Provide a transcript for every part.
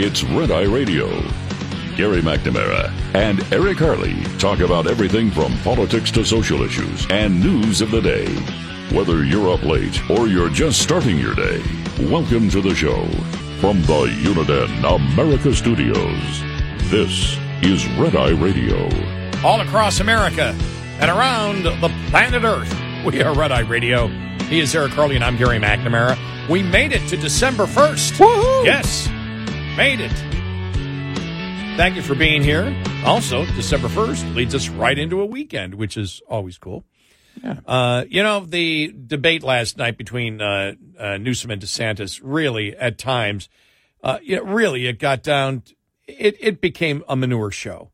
it's Red Eye Radio. Gary McNamara and Eric Harley talk about everything from politics to social issues and news of the day. Whether you're up late or you're just starting your day, welcome to the show. From the Uniden America Studios, this is Red Eye Radio. all across America and around the planet Earth. We are Red Eye Radio. He is Eric Harley and I'm Gary McNamara. We made it to December 1st. Woohoo! Yes, made it. Thank you for being here. Also, December 1st leads us right into a weekend, which is always cool. Uh, you know, the debate last night between uh, uh, Newsom and DeSantis really, at times, uh, it really, it got down, it, it became a manure show.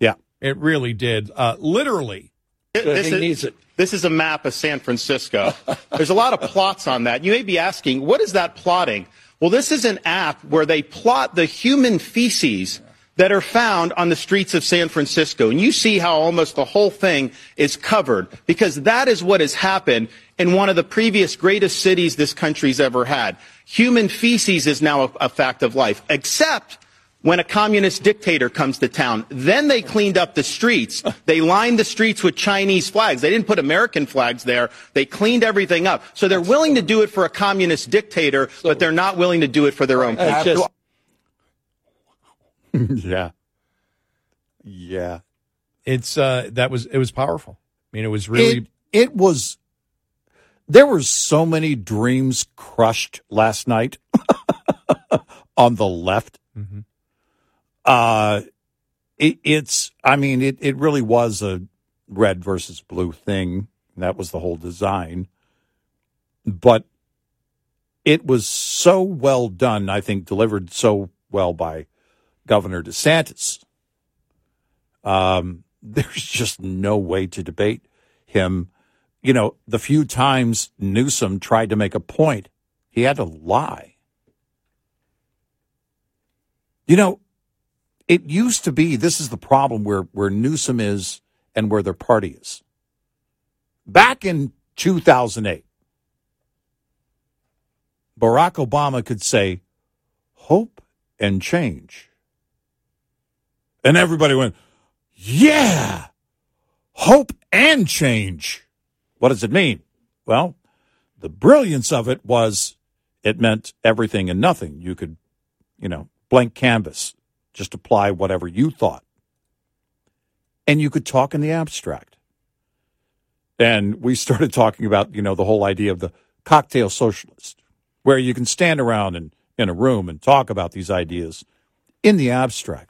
Yeah. It really did. Uh, literally. This he is, needs it. this is a map of San Francisco. There's a lot of plots on that. You may be asking, what is that plotting? Well, this is an app where they plot the human feces that are found on the streets of San Francisco. And you see how almost the whole thing is covered because that is what has happened in one of the previous greatest cities this country's ever had. Human feces is now a, a fact of life, except when a communist dictator comes to town. Then they cleaned up the streets. They lined the streets with Chinese flags. They didn't put American flags there. They cleaned everything up. So they're willing to do it for a communist dictator, but they're not willing to do it for their own people. just Yeah. Yeah. It's uh that was it was powerful. I mean, it was really It, it was, there were so many dreams crushed last night on the left. Mhm. Uh, it, it's, I mean, it, it really was a red versus blue thing. That was the whole design. But it was so well done, I think, delivered so well by Governor DeSantis. Um, there's just no way to debate him. You know, the few times Newsom tried to make a point, he had to lie. You know, it used to be this is the problem where, where Newsom is and where their party is. Back in 2008, Barack Obama could say, hope and change. And everybody went, yeah, hope and change. What does it mean? Well, the brilliance of it was it meant everything and nothing. You could, you know, blank canvas, just apply whatever you thought. And you could talk in the abstract. And we started talking about, you know, the whole idea of the cocktail socialist, where you can stand around in, in a room and talk about these ideas in the abstract.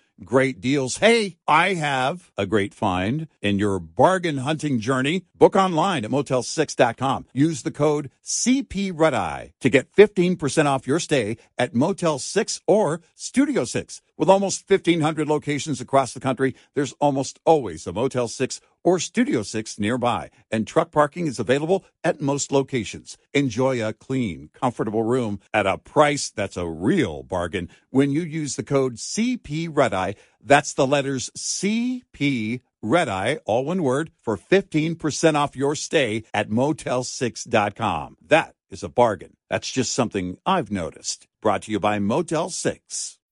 great deals. Hey, I have a great find in your bargain hunting journey. Book online at motel6.com. Use the code CP Red Eye to get 15% off your stay at Motel 6 or Studio 6. With almost 1,500 locations across the country, there's almost always a Motel 6 or Studio 6 nearby, and truck parking is available at most locations. Enjoy a clean, comfortable room at a price that's a real bargain when you use the code CP Redeye. That's the letters CP Redeye, all one word, for 15% off your stay at Motel6.com. That is a bargain. That's just something I've noticed. Brought to you by Motel 6.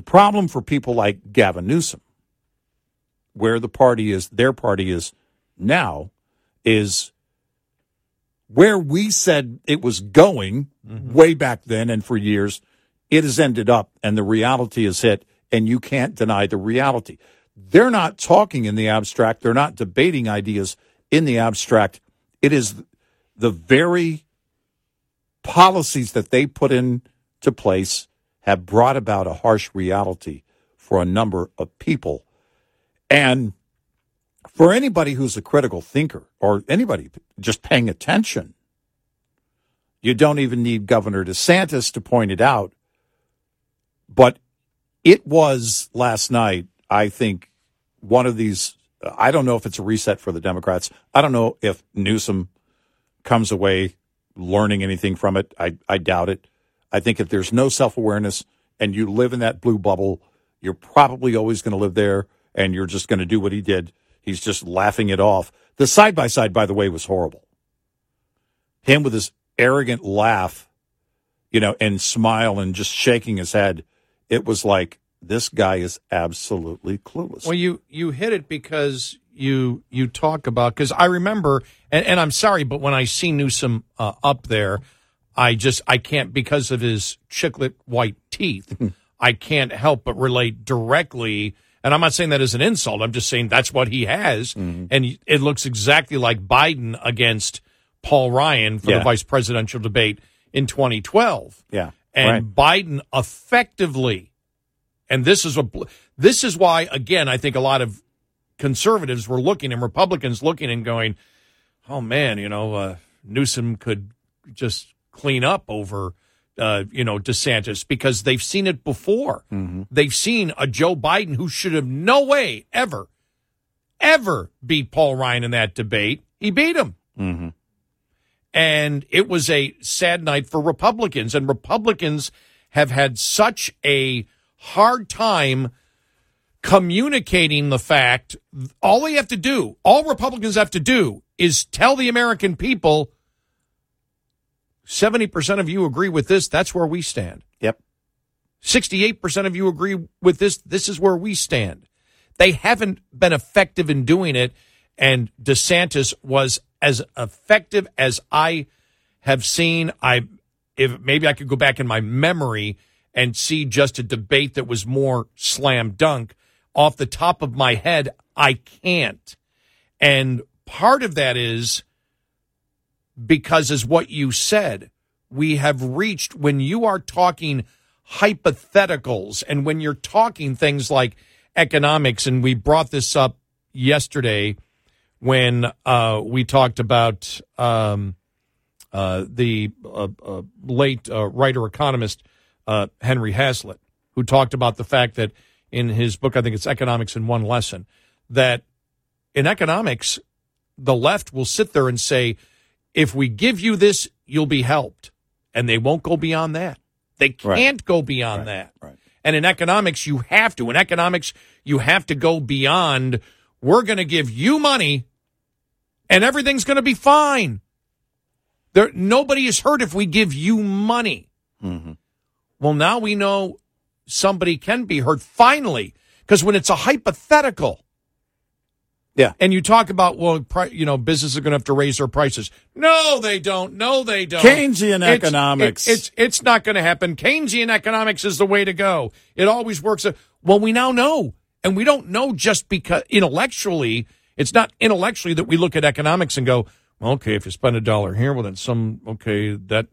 The problem for people like Gavin Newsom, where the party is, their party is now, is where we said it was going mm-hmm. way back then and for years, it has ended up and the reality is hit, and you can't deny the reality. They're not talking in the abstract, they're not debating ideas in the abstract. It is the very policies that they put into place have brought about a harsh reality for a number of people. And for anybody who's a critical thinker or anybody just paying attention, you don't even need Governor DeSantis to point it out. But it was last night, I think, one of these. I don't know if it's a reset for the Democrats. I don't know if Newsom comes away learning anything from it. I, I doubt it. I think if there's no self awareness and you live in that blue bubble, you're probably always going to live there and you're just going to do what he did. He's just laughing it off. The side by side, by the way, was horrible. Him with his arrogant laugh, you know, and smile and just shaking his head. It was like, this guy is absolutely clueless. Well, you you hit it because you you talk about because I remember, and, and I'm sorry, but when I see Newsom uh, up there, I just I can't because of his chiclet white teeth. I can't help but relate directly. And I'm not saying that as an insult. I'm just saying that's what he has, Mm-hmm. and it looks exactly like Biden against Paul Ryan for Yeah. the vice presidential debate in 2012 yeah. and right. Biden effectively, and this is a this is why again I think a lot of conservatives were looking and Republicans looking and going, oh man, you know uh, Newsom could just clean up over. Uh, you know DeSantis because they've seen it before. They've seen a Joe Biden who should have no way ever, ever beat Paul Ryan in that debate. He beat him and it was a sad night for Republicans. And Republicans have had such a hard time communicating the fact. All they have to do, all Republicans have to do, is tell the American people 70% of you agree with this. That's where we stand. Yep. 68% of you agree with this. This is where we stand. They haven't been effective in doing it. And DeSantis was as effective as I have seen. I, if maybe I could go back in my memory and see just a debate that was more slam dunk off the top of my head. I can't. And part of that is because as what you said, we have reached when you are talking hypotheticals and when you're talking things like economics, and we brought this up yesterday when uh, we talked about um, uh, the uh, uh, late uh, writer economist uh, Henry Hazlitt, who talked about the fact that in his book, I think it's Economics in One Lesson, that in economics, the left will sit there and say, if we give you this, you'll be helped. And they won't go beyond that. They can't go beyond that. right. And in economics, you have to. In economics, you have to go beyond, we're going to give you money and everything's going to be fine. There, nobody is hurt if we give you money. Mm-hmm. Well, now we know somebody can be hurt finally because when it's a hypothetical, Yeah. and you talk about well, pri- you know, businesses are going to have to raise their prices. No, they don't. No, they don't. Keynesian It's- economics. it- it's it's not going to happen. Keynesian economics is the way to go. It always works. Well, we now know And we don't know just because intellectually, it's not intellectually that we look at economics and go, well, okay, if you spend a dollar here, well, then some, okay, that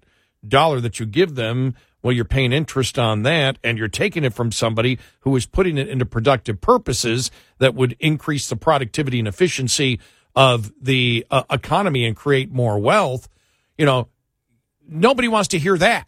dollar that you give them, well, you're paying interest on that and you're taking it from somebody who is putting it into productive purposes that would increase the productivity and efficiency of the uh, economy and create more wealth. You know, nobody wants to hear that.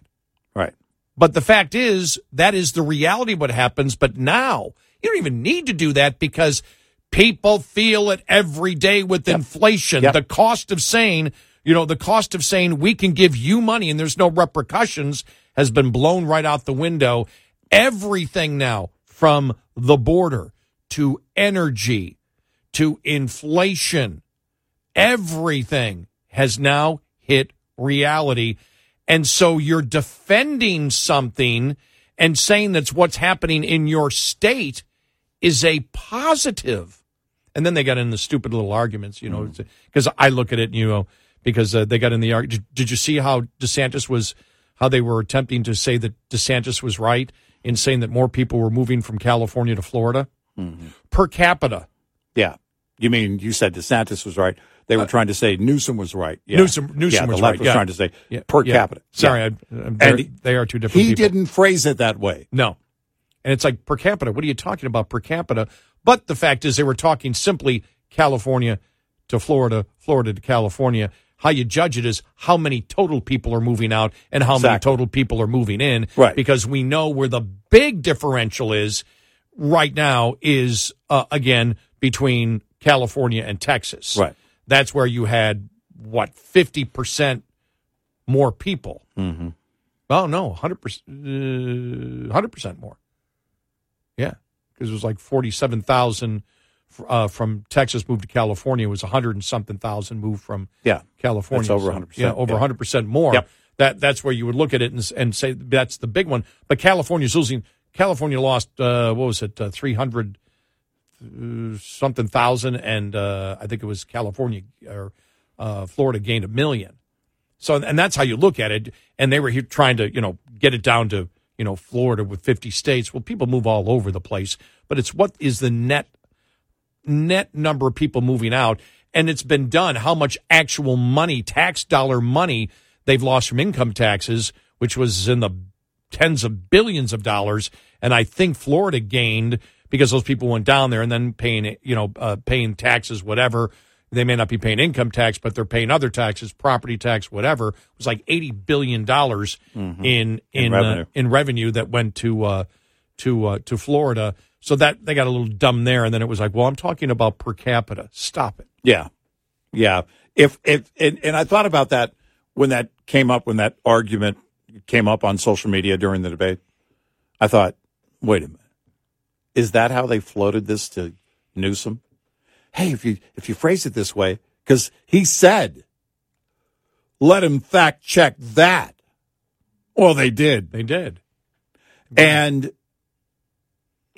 Right. But the fact is, that is the reality of what happens. But now, you don't even need to do that because people feel it every day with inflation. Yep. The cost of saying, you know, the cost of saying we can give you money and there's no repercussions has been blown right out the window. Everything now from the border to energy to inflation, everything has now hit reality. And so you're defending something and saying that's what's happening in your state is a positive. And then they got in the stupid little arguments, you know, because I look at it, you know, because uh, they got in the argument. Did you see how DeSantis was, how they were attempting to say that DeSantis was right in saying that more people were moving from California to Florida per capita? Yeah. You mean you said DeSantis was right? They were trying to say Newsom was right. Yeah. Uh, Newsom, Newsom yeah, was the left right. was yeah. trying to say Yeah, per capita. Sorry. I, I'm- they're- they are two different He people. didn't phrase it that way. No. And it's like per capita. What are you talking about per capita? But the fact is, they were talking simply California to Florida, Florida to California. How you judge it is how many total people are moving out and how many total people are moving in. Right. Because we know where the big differential is right now is, uh, again, between California and Texas. Right. That's where you had, what, 50% more people. Mm-hmm. Oh, no, 100%, uh, 100% more. Yeah, because it was like forty-seven thousand uh, from Texas moved to California. Was a hundred and something thousand moved from Yeah. California. That's over 100%, Yeah, over yeah. hundred percent more. Yep. That that's where you would look at it and, and say that's the big one. But California's losing. California lost uh, what was it? Uh, Three hundred uh, something thousand, and uh, I think it was California or uh, Florida gained a million. So, and that's how you look at it. And they were here trying to, you know, get it down to, you know, Florida with 50 states. Well, people move all over the place, but it's what is the net, net number of people moving out. And it's been done. How much actual money, tax dollar money they've lost from income taxes, which was in the tens of billions of dollars. And I think Florida gained because those people went down there and then paying, you know, uh, paying taxes, whatever. They may not be paying income tax, but they're paying other taxes, property tax, whatever. It was like eighty billion dollars in in In uh, revenue. in revenue that went to uh, to uh, to Florida. So that they got a little dumb there, and then it was like, well, I'm talking about per capita. Stop it. Yeah. Yeah. If if and, and I thought about that when that came up when that argument came up on social media during the debate. I thought, wait a minute. Is that how they floated this to Newsom? Hey, if you if you phrase it this way, because he said, let him fact check that. Well, they did. They did. And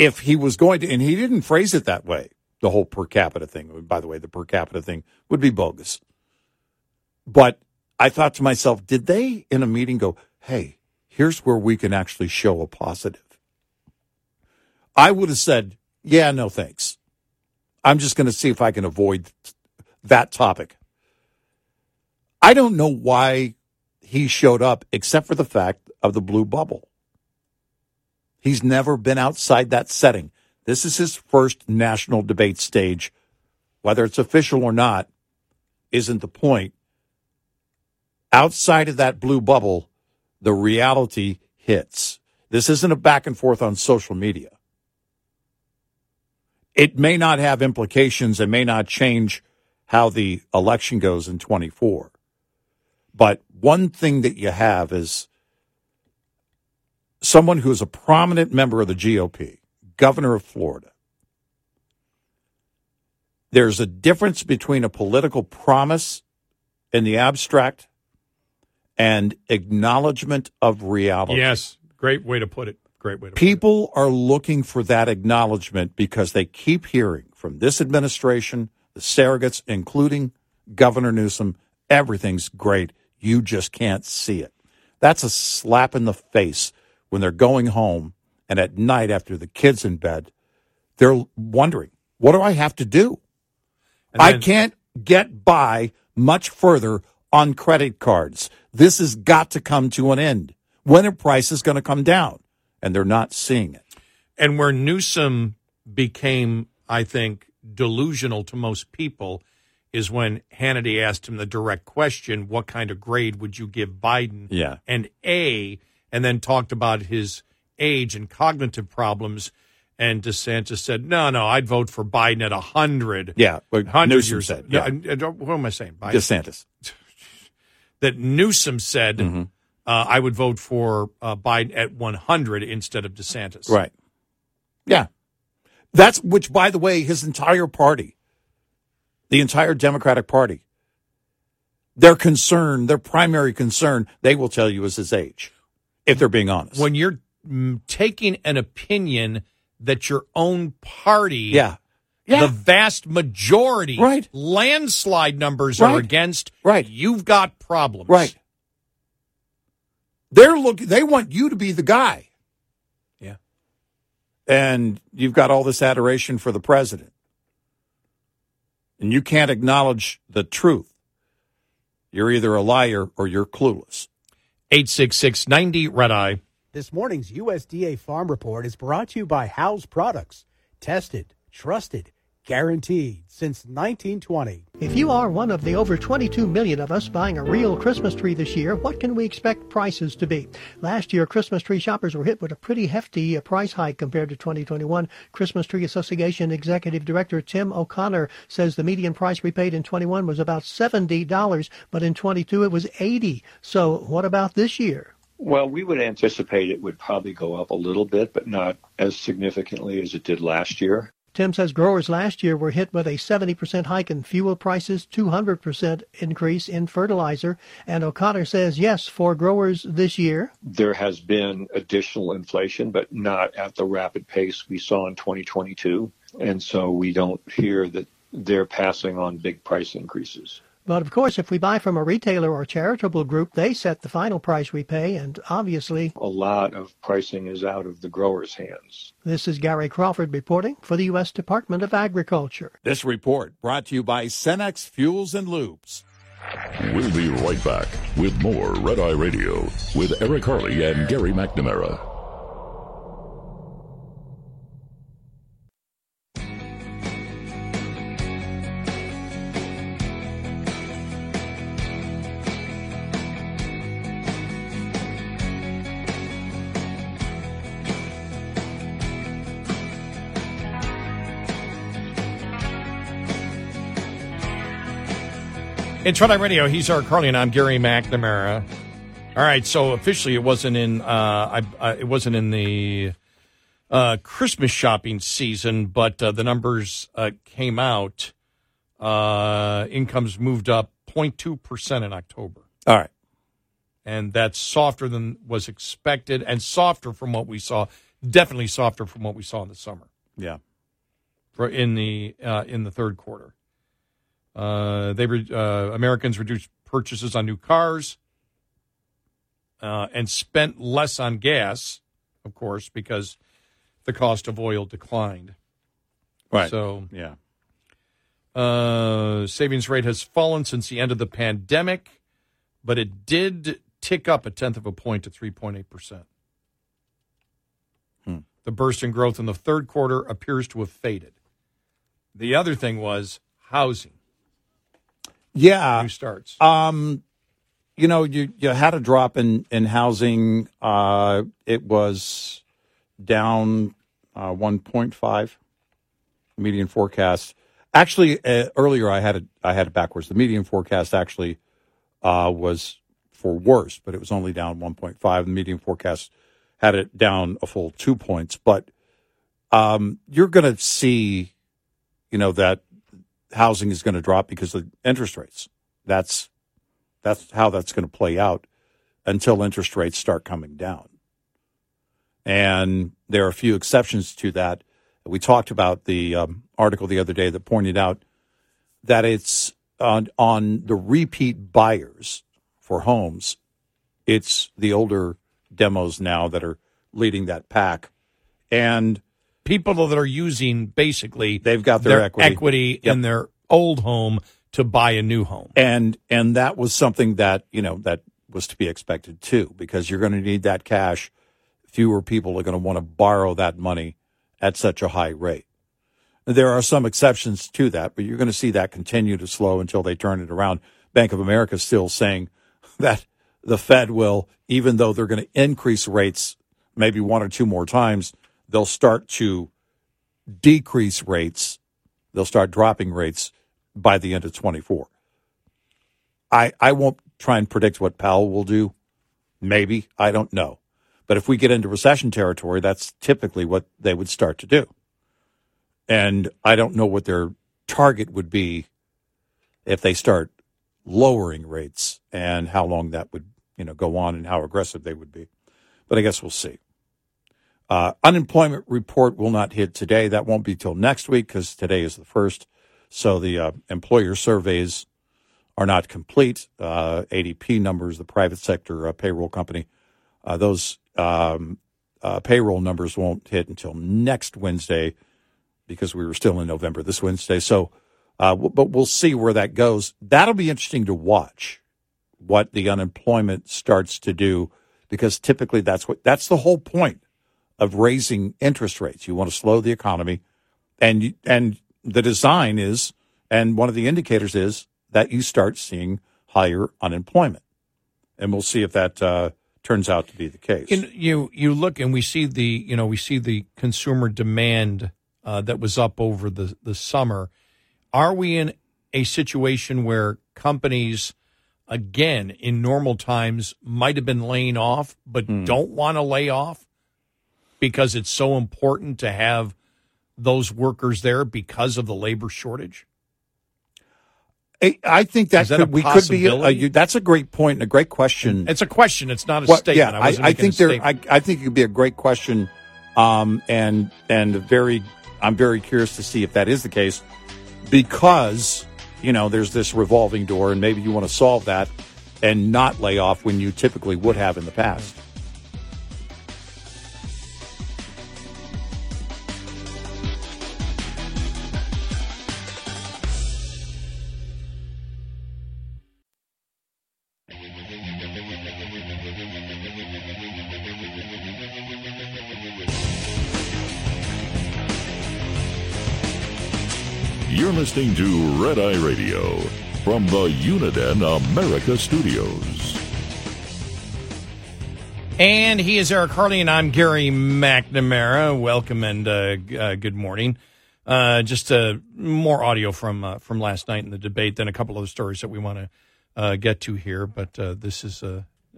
if he was going to, and he didn't phrase it that way, the whole per capita thing, by the way, the per capita thing would be bogus. But I thought to myself, did they in a meeting go, hey, here's where we can actually show a positive? I would have said, yeah, no thanks. I'm just going to see if I can avoid that topic. I don't know why he showed up except for the fact of the blue bubble. He's never been outside that setting. This is his first national debate stage. Whether it's official or not isn't the point. Outside of that blue bubble, the reality hits. This isn't a back and forth on social media. It may not have implications and may not change how the election goes in 24. But one thing that you have is someone who is a prominent member of the GOP, governor of Florida. There's a difference between a political promise in the abstract and acknowledgement of reality. Yes, great way to put it. Great way to People are looking for that acknowledgement because they keep hearing from this administration, the surrogates, including Governor Newsom, everything's great. You just can't see it. That's a slap in the face when they're going home and at night after the kids in bed, they're wondering, what do I have to do? And I can't get by much further on credit cards. This has got to come to an end. When are prices going to come down? And they're not seeing it. And where Newsom became, I think, delusional to most people is when Hannity asked him the direct question, what kind of grade would you give Biden? Yeah. And A, and then talked about his age and cognitive problems. And DeSantis said, no, no, I'd vote for Biden at 100. Yeah, what 100 Newsom years said, yeah. I- I don't- what am I saying? Biden? DeSantis. that Newsom said, Mm-hmm. uh, I would vote for uh, Biden at 100 instead of DeSantis. Right. Yeah. That's which, by the way, his entire party, the entire Democratic Party, their concern, their primary concern, they will tell you is his age, if they're being honest. when you're mm, taking an opinion that your own party, yeah. yeah. the vast majority, Right. landslide numbers are against, Right. You've got problems, Right. They're looking, they want you to be the guy. Yeah. And you've got all this adoration for the president. And you can't acknowledge the truth. You're either a liar or you're clueless. Eight six six ninety red eye. This morning's USDA Farm Report is brought to you by House Products. Tested, trusted, guaranteed since 1920. If you are one of the over 22 million of us buying a real Christmas tree this year, what can we expect prices to be? Last year, Christmas tree shoppers were hit with a pretty hefty uh, price hike compared to 2021. Christmas Tree Association Executive Director Tim O'Connor says the median price we paid in 21 was about $70, but in 22 it was 80. So what about this year? Well, we would anticipate it would probably go up a little bit, but not as significantly as it did last year. Tim says growers last year were hit with a 70% hike in fuel prices, 200% increase in fertilizer, and O'Connor says yes, for growers this year, There has been additional inflation, but not at the rapid pace we saw in 2022. And so we don't hear that they're passing on big price increases. But of course, if we buy from a retailer or charitable group, they set the final price we pay, and obviously, A lot of pricing is out of the growers' hands. this is Gary Crawford reporting for the U.S. Department of Agriculture. This report brought to you by Cenex Fuels and Lubes. We'll be right back with more Red Eye Radio with Eric Harley and Gary McNamara. It's Eye Radio. He's Eric Harley, and I'm Gary McNamara. All right, so officially, it wasn't in. Uh, I, I, it wasn't in the uh, Christmas shopping season, but uh, the numbers uh, came out. Uh, incomes moved up 0.2 percent in October, All right. and that's softer than was expected, and softer from what we saw. Definitely softer from what we saw in the summer. Yeah. for in the uh, in the third quarter. Uh, they re- uh, Americans reduced purchases on new cars uh, and spent less on gas, of course, because the cost of oil declined. Right. So, yeah. uh, savings rate has fallen since the end of the pandemic, but it did tick up a tenth of a point to three point eight percent. Hmm. The burst in growth in the third quarter appears to have faded. The other thing was housing. Yeah. New starts. Um, you know, you, you had a drop in, in housing. Uh, it was down uh, 1.5 median forecast. Actually, uh, earlier I had it I had it backwards. The median forecast actually uh, was for worse, but it was only down 1.5. The median forecast had it down a full two points. But um, you're going to see, you know, that housing is going to drop because of interest rates. That's that's how that's going to play out until interest rates start coming down. And there are a few exceptions to that. We talked about the um, article the other day that pointed out that it's on, on the repeat buyers for homes. It's the older demos now that are leading that pack. And people that are using basically They've got their equity. Yep. in their old home to buy a new home. and and that was something that you know that was to be expected too because you're going to need that cash fewer people are going to want to borrow that money at such a high rate there are some exceptions to that but you're going to see that continue to slow until they turn it around bank of america is still saying that the fed will even though they're going to increase rates maybe one or two more times they'll start to decrease rates they'll start dropping rates by the end of 24 I, I won't try and predict what Powell will do. Maybe. I don't know. But if we get into recession territory, that's typically what they would start to do. And I don't know what their target would be if they start lowering rates and how long that would, you know, go on and how aggressive they would be. But I guess we'll see. Uh, unemployment report will not hit today. That won't be till next week because today is the first. So the uh, employer surveys are not complete. Uh, ADP numbers, the private sector uh, payroll company, uh, those um, uh, payroll numbers won't hit until next Wednesday because we were still in November this Wednesday. So, w- but we'll see where that goes. That'll be interesting to watch what the unemployment starts to do because typically that's what that's the whole point of raising interest rates. You want to slow the economy, and you- and the design is, and one of the indicators is that you start seeing higher unemployment. And we'll see if that uh, turns out to be the case. You, you you look and we see the you know we see the consumer demand uh, that was up over the the summer. Are we in a situation where companies, again in normal times, might have been laying off but don't want to lay off because it's so important to have those workers there because of the labor shortage? I, I think that, that could, a we could be. Possibility? you, that's a great point and a great question. It's a question. It's not a Well, statement. Yeah, I, I, making think a there. I, I think it could be a great question, um, and and very. I'm very curious to see if that is the case, because you know there's this revolving door, and maybe you want to solve that and not lay off when you typically would have in the past. You're listening to Red Eye Radio from the Uniden America Studios. And he is Eric Harley, and I'm Gary McNamara. Welcome and uh, uh, good morning. Uh, just uh, more audio from uh, from last night in the debate, then a couple of the stories that we want to uh, get to here. But this is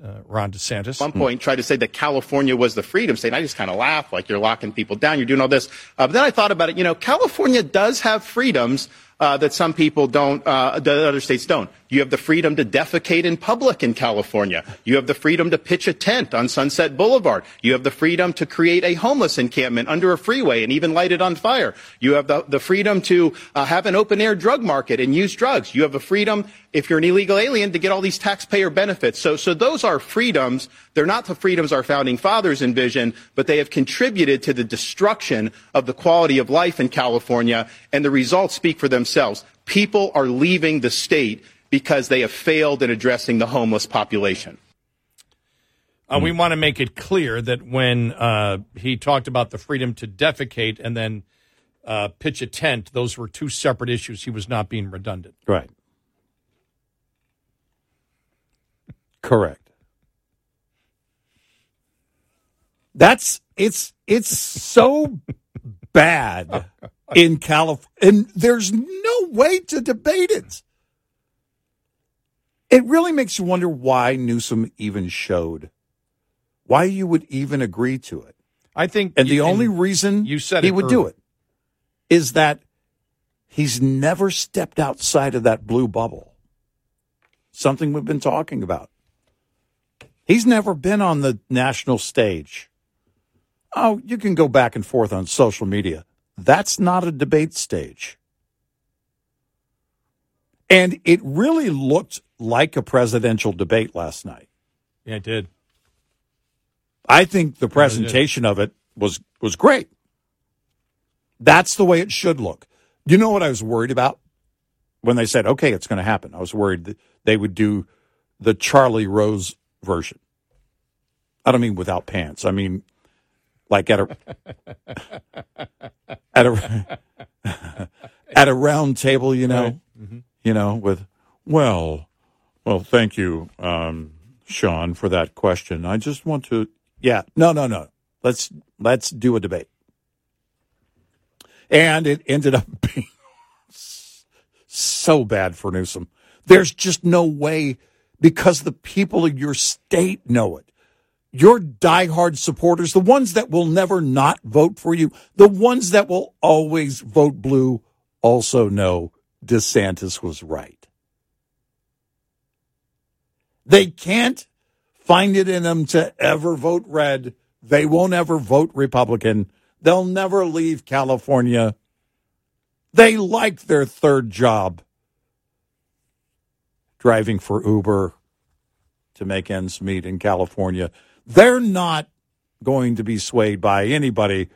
uh, Ron DeSantis. At one point tried to say that California was the freedom state. I just kind of laugh like you're locking people down, you're doing all this. Uh, but then I thought about it. You know, California does have freedoms uh, that some people don't, uh, that other states don't. You have the freedom to defecate in public in California. You have the freedom to pitch a tent on Sunset Boulevard. You have the freedom to create a homeless encampment under a freeway and even light it on fire. You have the, the freedom to uh, have an open air drug market and use drugs. You have the freedom, if you're an illegal alien, to get all these taxpayer benefits. So, so those are freedoms. They're not the freedoms our founding fathers envisioned, but they have contributed to the destruction of the quality of life in California, and the results speak for themselves. People are leaving the state because they have failed in addressing the homeless population. Uh, we want to make it clear that when uh, he talked about the freedom to defecate and then uh, pitch a tent, those were two separate issues. He was not being redundant. Right. Correct. That's it's it's so bad in California, and there's no way to debate it. It really makes you wonder why Newsom even showed, why you would even agree to it. I think, And the you- only reason you said he would do it is that he's never stepped outside of that blue bubble. Something we've been talking about. He's never been on the national stage. Oh, you can go back and forth on social media. That's not a debate stage. And it really looked like a presidential debate last night. Yeah, it did. I think the presentation of it was was great. That's the way it should look. You know what I was worried about when they said, "Okay, it's going to happen." I was worried that they would do the Charlie Rose version. I don't mean without pants. I mean like at a at a at a round table, you know, you know, with well, well, thank you, um, Sean, for that question. I just want to, yeah, no, no, no. Let's let's do a debate, and it ended up being so bad for Newsom. There's just no way because the people of your state know it. Your diehard supporters, the ones that will never not vote for you, the ones that will always vote blue, also know DeSantis was right. They can't find it in them to ever vote red. They won't ever vote Republican. They'll never leave California. They like their third job driving for Uber to make ends meet in California. They're not going to be swayed by anybody,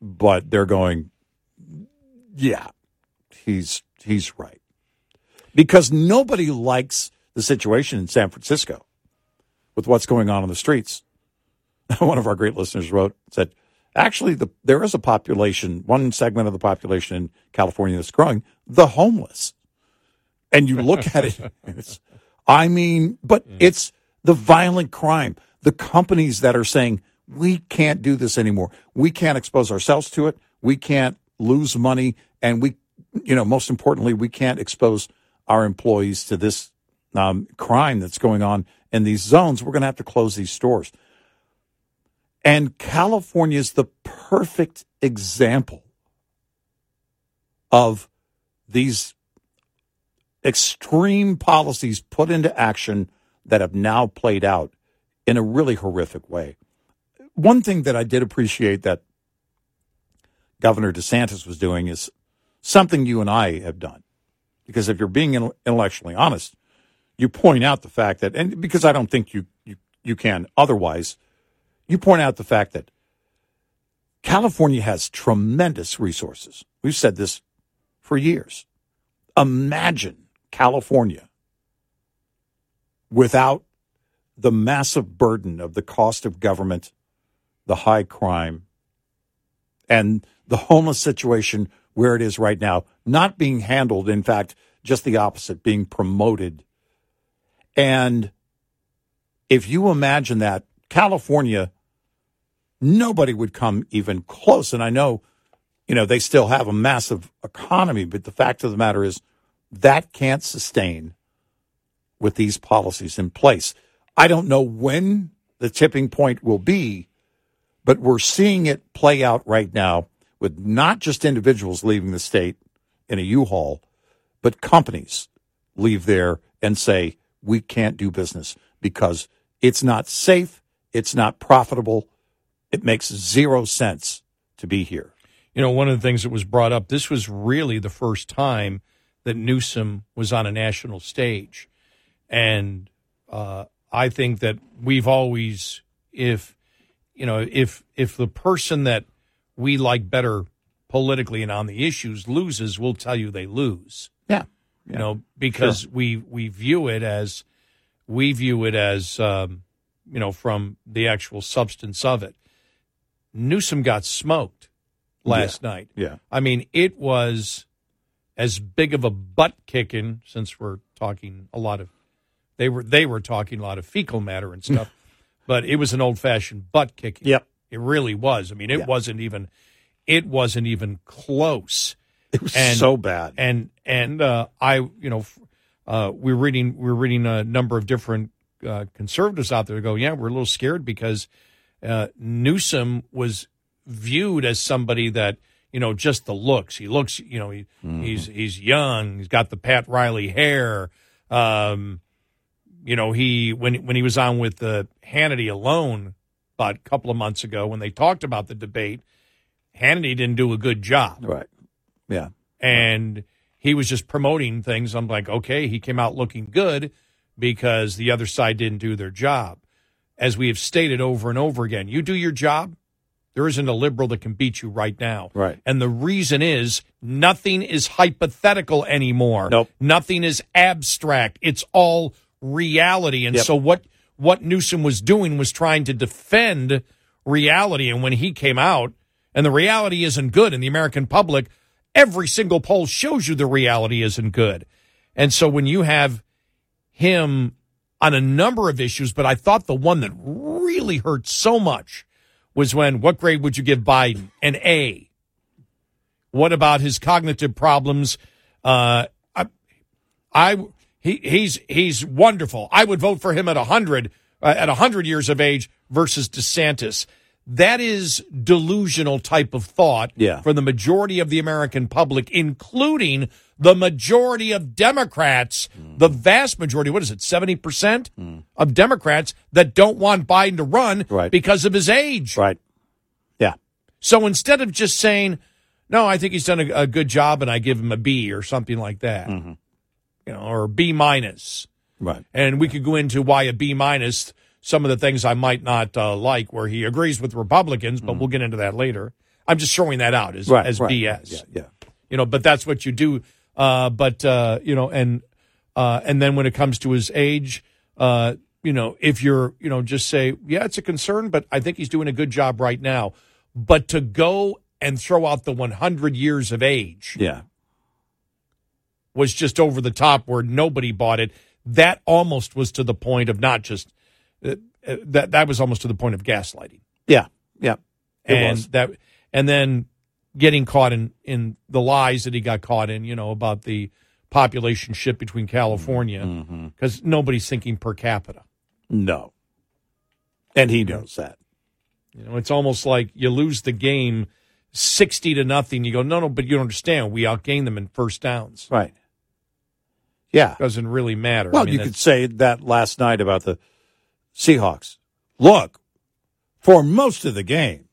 but they're going, yeah, he's he's right. Because nobody likes the situation in San Francisco with what's going on in the streets. One of our great listeners wrote said, actually, the, there is a population, one segment of the population in California that's growing, the homeless. And you look at it, I mean, but mm. it's the violent crime, the companies that are saying, we can't do this anymore. We can't expose ourselves to it. We can't lose money. And we, you know, most importantly, we can't expose our employees to this um, crime that's going on in these zones. We're going to have to close these stores. And California is the perfect example of these extreme policies put into action that have now played out in a really horrific way. One thing that I did appreciate that Governor DeSantis was doing is something you and I have done. Because if you're being intellectually honest, you point out the fact that, and because I don't think you, you, you can otherwise, you point out the fact that California has tremendous resources. We've said this for years. Imagine California without the massive burden of the cost of government, the high crime, and the homeless situation where it is right now, not being handled, in fact, just the opposite, being promoted. And if you imagine that, California, nobody would come even close. And I know, you know, they still have a massive economy, but the fact of the matter is that can't sustain with these policies in place. I don't know when the tipping point will be, but we're seeing it play out right now with not just individuals leaving the state in a U-Haul, but companies leave there and say, we can't do business because it's not safe, it's not profitable, it makes zero sense to be here. You know, one of the things that was brought up, this was really the first time that Newsom was on a national stage. And uh, I think that we've always, if, you know, if, if the person that we like better politically and on the issues loses, we'll tell you they lose. Yeah. You know, because Sure. we, we view it as, we view it as, um, you know, from the actual substance of it. Newsom got smoked last night. Yeah. I mean, it was as big of a butt kicking since we're talking a lot of they were they were talking a lot of fecal matter and stuff, but it was an old fashioned butt kicking. Yep. It really was. I mean, it Yeah. wasn't even it wasn't even close. It was And- so bad. And and uh, I, you know, uh, we're reading we're reading a number of different uh, conservatives out there go, yeah, we're a little scared because uh, Newsom was viewed as somebody that you know just the looks. He looks, you know, he, he's he's young. He's got the Pat Riley hair. Um, you know, he when when he was on with the Hannity alone about a couple of months ago when they talked about the debate, Hannity didn't do a good job Right. Yeah. and he was just promoting things. I'm like, okay, he came out looking good because the other side didn't do their job. As we have stated over and over again, you do your job, There isn't a liberal that can beat you right now. Right. And the reason is nothing is hypothetical anymore. Nope. Nothing is abstract. It's all reality. And Yep. so what what Newsom was doing was trying to defend reality. And when he came out, and the reality isn't good in the American public, every single poll shows you the reality isn't good. And so when you have him on a number of issues, but I thought the one that really hurt so much was when what grade would you give Biden? An A. What about his cognitive problems? Uh, I, I he, he's he's wonderful. I would vote for him at hundred uh, at hundred years of age versus DeSantis. That is delusional type of thought Yeah. for the majority of the American public, including the majority of Democrats, the mm. vast majority, what is it, 70% mm. of Democrats that don't want Biden to run Right. because of his age. Right. Yeah. So instead of just saying, no, I think he's done a, a good job and I give him a B or something like that, mm-hmm. You know, or B minus. Right. And we could go into why a B minus, some of the things I might not uh, like where he agrees with Republicans, but we'll get into that later. I'm just throwing that out as, Right. as right. BS Yeah. Yeah. you know but that's what you do uh but uh you know and uh and then when it comes to his age uh you know if you're you know just say yeah it's a concern but i think he's doing a good job right now but to go and throw out the 100 years of age Yeah. Was just over the top where nobody bought it that almost was to the point of not just uh, uh, that that was almost to the point of gaslighting Yeah. Yeah. And was. that and then getting caught in in the lies that he got caught in you know about the population shift between california Mm-hmm. because nobody's thinking per capita No. And he knows that. you know it's almost like you lose the game 60 to nothing you go no no but you don't understand we outgained them in first downs Right. Yeah. doesn't really matter I Well, mean, you could say that last night about the Seahawks. Look, for most of the game,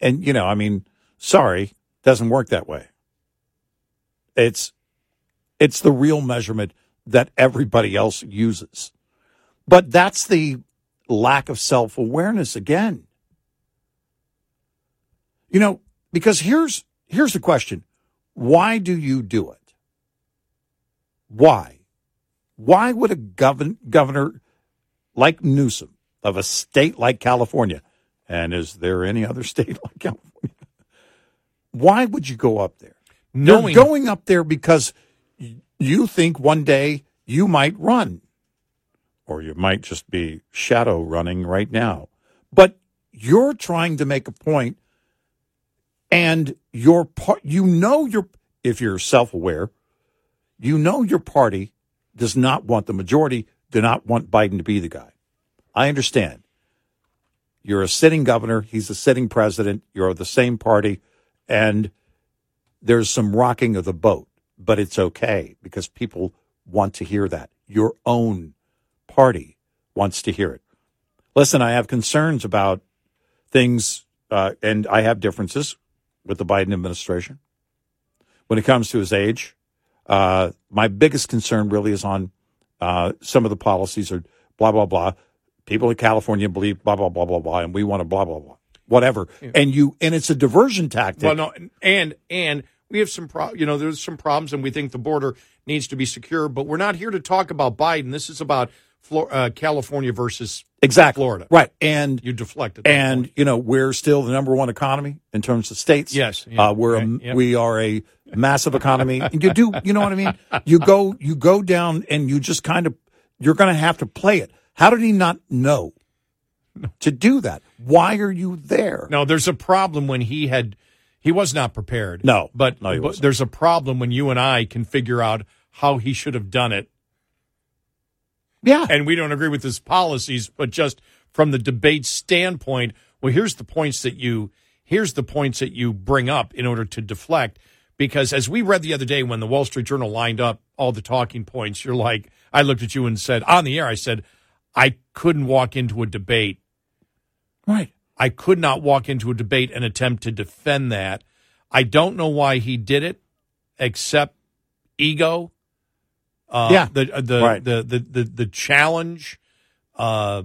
and you know, I mean, sorry, doesn't work that way. It's it's the real measurement that everybody else uses, but that's the lack of self awareness again. You know, because here's here's the question: Why do you do it? Why? Why would a govern, governor like Newsom of a state like California, and is there any other state like California? Why would you go up there? Knowing- You're going up there because you think one day you might run, or you might just be shadow running right now. But you're trying to make a point, and your part, you know, your if you're self aware, you know your party does not want the majority, do not want Biden to be the guy. I understand. You're a sitting governor, he's a sitting president, you're the same party, and there's some rocking of the boat, but it's okay because people want to hear that. Your own party wants to hear it. Listen, I have concerns about things, uh, and I have differences with the Biden administration when it comes to his age. Uh, my biggest concern really is on uh, some of the policies are blah blah blah. People in California believe blah blah blah blah blah, and we want to blah blah blah, whatever. And you and it's a diversion tactic. well no and and we have some pro you know there's some problems and we think the border needs to be secure but we're not here to talk about biden this is about Flor- uh, california versus exactly Florida. right? And you deflected and point. you know we're still the number one economy in terms of states. Yes, yeah, uh, we're a, right, yep. we are a massive economy. And you do you know what I mean? You go you go down and you just kind of you're going to have to play it. How did he not know to do that? Why are you there? No, there's a problem when he had he was not prepared. No. but, No, but there's a problem when you and I can figure out how he should have done it, Yeah, and we don't agree with his policies, but just from the debate standpoint, well, here's the points that you here's the points that you bring up in order to deflect. Because as we read the other day when the Wall Street Journal lined up all the talking points, you're like, I looked at you and said on the air, I said, I couldn't walk into a debate right. I could not walk into a debate and attempt to defend that. I don't know why he did it, except ego. Uh, Yeah. the uh, the, Right. the the the the challenge, uh,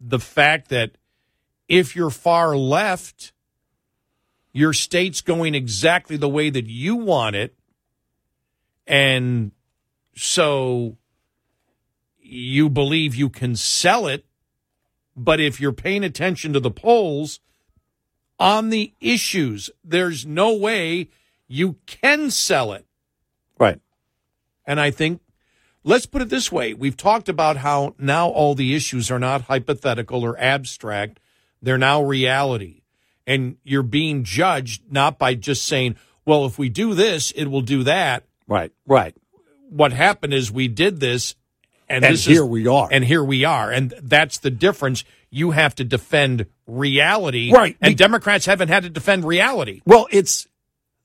the fact that If you're far left, your state's going exactly the way that you want it. And so you believe you can sell it. But if you're paying attention to the polls on the issues, there's no way you can sell it. Right. And I think, let's put it this way we've talked about how now all the issues are not hypothetical or abstract, they're now reality. And you're being judged not by just saying, well, if we do this, it will do that. Right. Right. What happened is we did this, and, And this here is, we are. And here we are. And that's the difference. You have to defend reality. Right. And Democrats haven't had to defend reality. Well, it's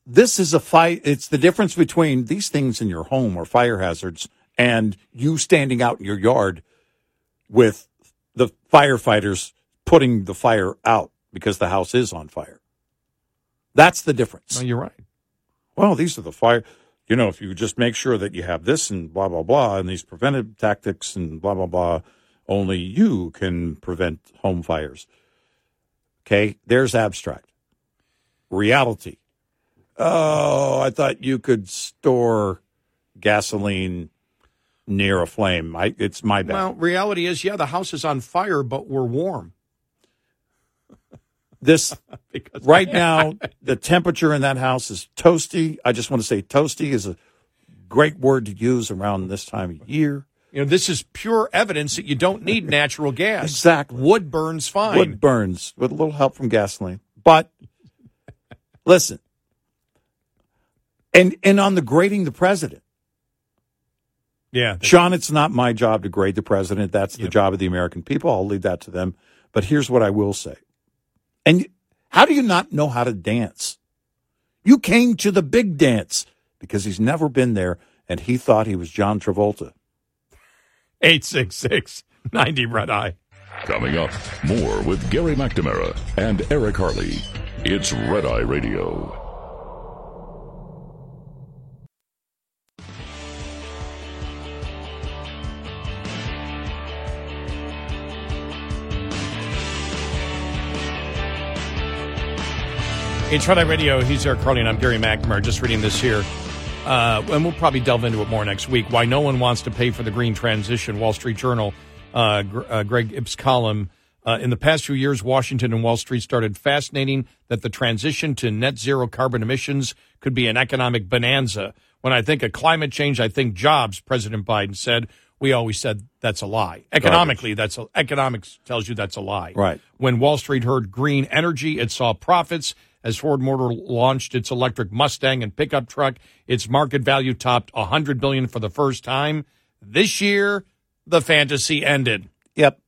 this is a fight. It's the difference between these things in your home or fire hazards and you standing out in your yard with the firefighters putting the fire out because the house is on fire. That's the difference. No, you're right. well, these are the fire. You know, if you just make sure that you have this and blah blah blah, and these preventive tactics and blah blah blah, only you can prevent home fires. Okay, there's abstract. Reality. Oh, I thought you could store gasoline near a flame. I, it's my bad. Well, reality is, yeah, the house is on fire, but we're warm. this Because right now the temperature in that house is toasty i just want to say toasty is a great word to use around this time of year You know, this is pure evidence that you don't need natural gas. Exactly. Wood burns fine. wood burns with a little help from gasoline but listen and and on the grading the president Yeah. sean it's not my job to grade the president that's the Yep. job of the american people i'll leave that to them but here's what i will say and how do you not know how to dance you came to the big dance because he's never been there and he thought he was john travolta 866 90 Red Eye. Coming up, more with Gary McNamara and Eric Harley. It's Red Eye Radio. Eye Radio. He's Eric Harley, and I'm Gary McNamara. Just reading this here. Uh, and we'll probably delve into it more next week. Why no one wants to pay for the green transition. Wall Street Journal, uh, uh, Greg Ip's column. Uh, in the past few years, Washington and Wall Street started fascinating that the transition to net zero carbon emissions could be an economic bonanza. When I think of climate change, I think jobs, President Biden said. We always said that's a lie. Economically, that's a, economics tells you that's a lie. Right. When Wall Street heard green energy, it saw profits. As Ford Motor launched its electric Mustang and pickup truck, its market value topped 100 billion for the first time. This year, the fantasy ended. yep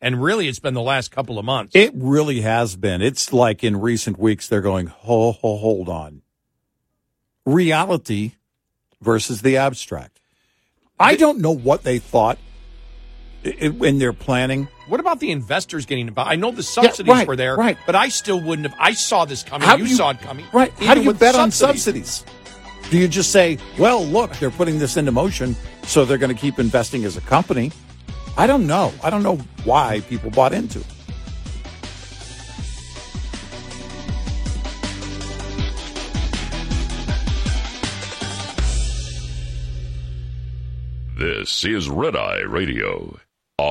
And really, it's been the last couple of months. it really has been it's like in recent weeks they're going ho, ho, hold on reality versus the abstract i don't know what they thought in their planning what about the investors getting involved? I know the subsidies right, were there, right. but I still wouldn't have. I saw this coming. How you, you- saw it coming. Right. How Even do you with bet on subsidies? Do you just say, well, look, they're putting this into motion, so they're going to keep investing as a company? I don't know. I don't know why people bought into it. This is Red Eye Radio